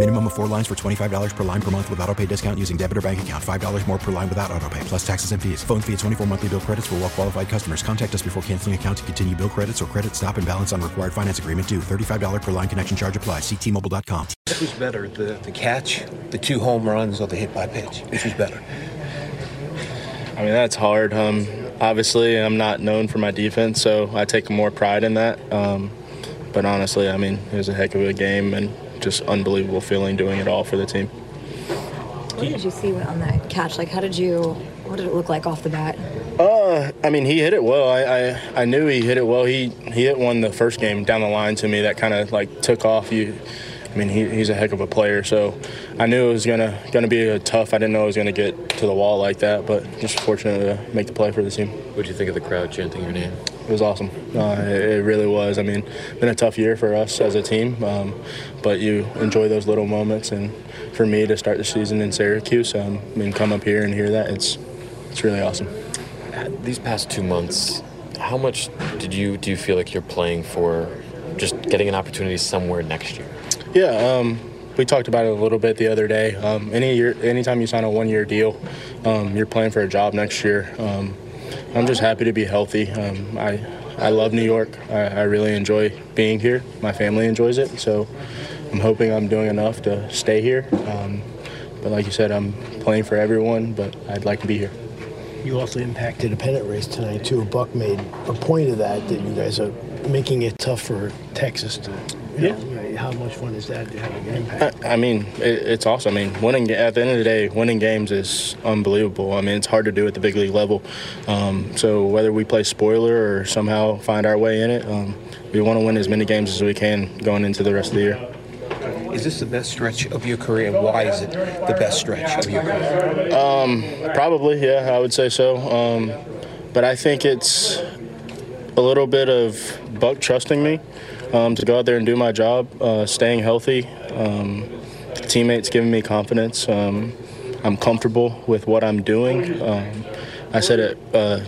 Minimum of four lines for $25 per line per month with auto pay discount using debit or bank account. $5 more per line without auto pay, plus taxes and fees. Phone fee at 24 monthly bill credits for well qualified customers. Contact us before canceling account to continue bill credits or credit stop and balance on required finance agreement due. $35 per line connection charge applies. Ctmobile.com. was better, the, the catch, the two home runs, or the hit by pitch? Which was better? I mean, that's hard. Um, obviously, I'm not known for my defense, so I take more pride in that. Um, but honestly, I mean, it was a heck of a game and just unbelievable feeling doing it all for the team. What did you see on that catch? Like, how did you? What did it look like off the bat? Uh, I mean, he hit it well. I, I, I knew he hit it well. He he hit one the first game down the line to me that kind of like took off. You, I mean, he, he's a heck of a player. So I knew it was gonna gonna be a tough. I didn't know it was gonna get to the wall like that, but just fortunate to make the play for the team. What did you think of the crowd chanting your name? It was awesome. Uh, it, it really was. I mean, been a tough year for us as a team, um, but you enjoy those little moments. And for me to start the season in Syracuse, um, I mean, come up here and hear that, it's it's really awesome. These past two months, how much did you do you feel like you're playing for just getting an opportunity somewhere next year? Yeah, um, we talked about it a little bit the other day. Um, any year, anytime you sign a one-year deal, um, you're playing for a job next year. Um, I'm just happy to be healthy. Um, I I love New York. I, I really enjoy being here. My family enjoys it, so I'm hoping I'm doing enough to stay here. Um, but like you said, I'm playing for everyone, but I'd like to be here. You also impacted a pennant race tonight too. Buck made a point of that that you guys are making it tough for Texas to. Yeah. Know, how much fun is that to have an impact? I, I mean, it, it's awesome. I mean, winning at the end of the day, winning games is unbelievable. I mean, it's hard to do at the big league level. Um, so whether we play spoiler or somehow find our way in it, um, we want to win as many games as we can going into the rest of the year. Is this the best stretch of your career, and why is it the best stretch of your career? Um, probably, yeah, I would say so. Um, but I think it's a little bit of Buck trusting me um, to go out there and do my job, uh, staying healthy. Um, teammates giving me confidence. Um, I'm comfortable with what I'm doing. Um, I said it uh,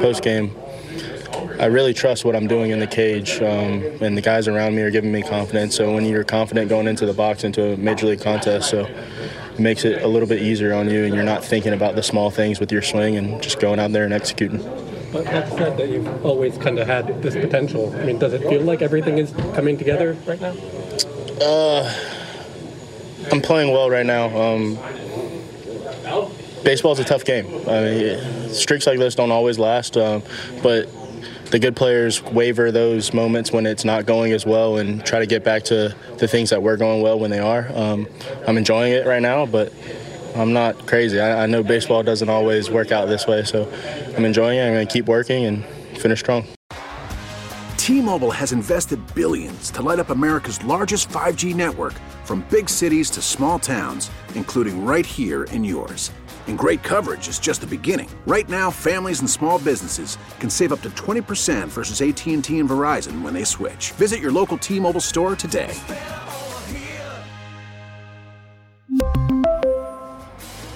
post game. I really trust what I'm doing in the cage, um, and the guys around me are giving me confidence. So when you're confident going into the box into a major league contest, so it makes it a little bit easier on you, and you're not thinking about the small things with your swing and just going out there and executing. But that said, that you've always kind of had this potential. I mean, does it feel like everything is coming together right now? Uh, I'm playing well right now. Um, baseball's a tough game. I mean, streaks like this don't always last, um, but the good players waver those moments when it's not going as well and try to get back to the things that were going well when they are. Um, I'm enjoying it right now, but I'm not crazy. I, I know baseball doesn't always work out this way, so I'm enjoying it. I'm going to keep working and finish strong. T-Mobile has invested billions to light up America's largest 5G network from big cities to small towns, including right here in yours. And great coverage is just the beginning. Right now, families and small businesses can save up to 20% versus AT&T and Verizon when they switch. Visit your local T-Mobile store today.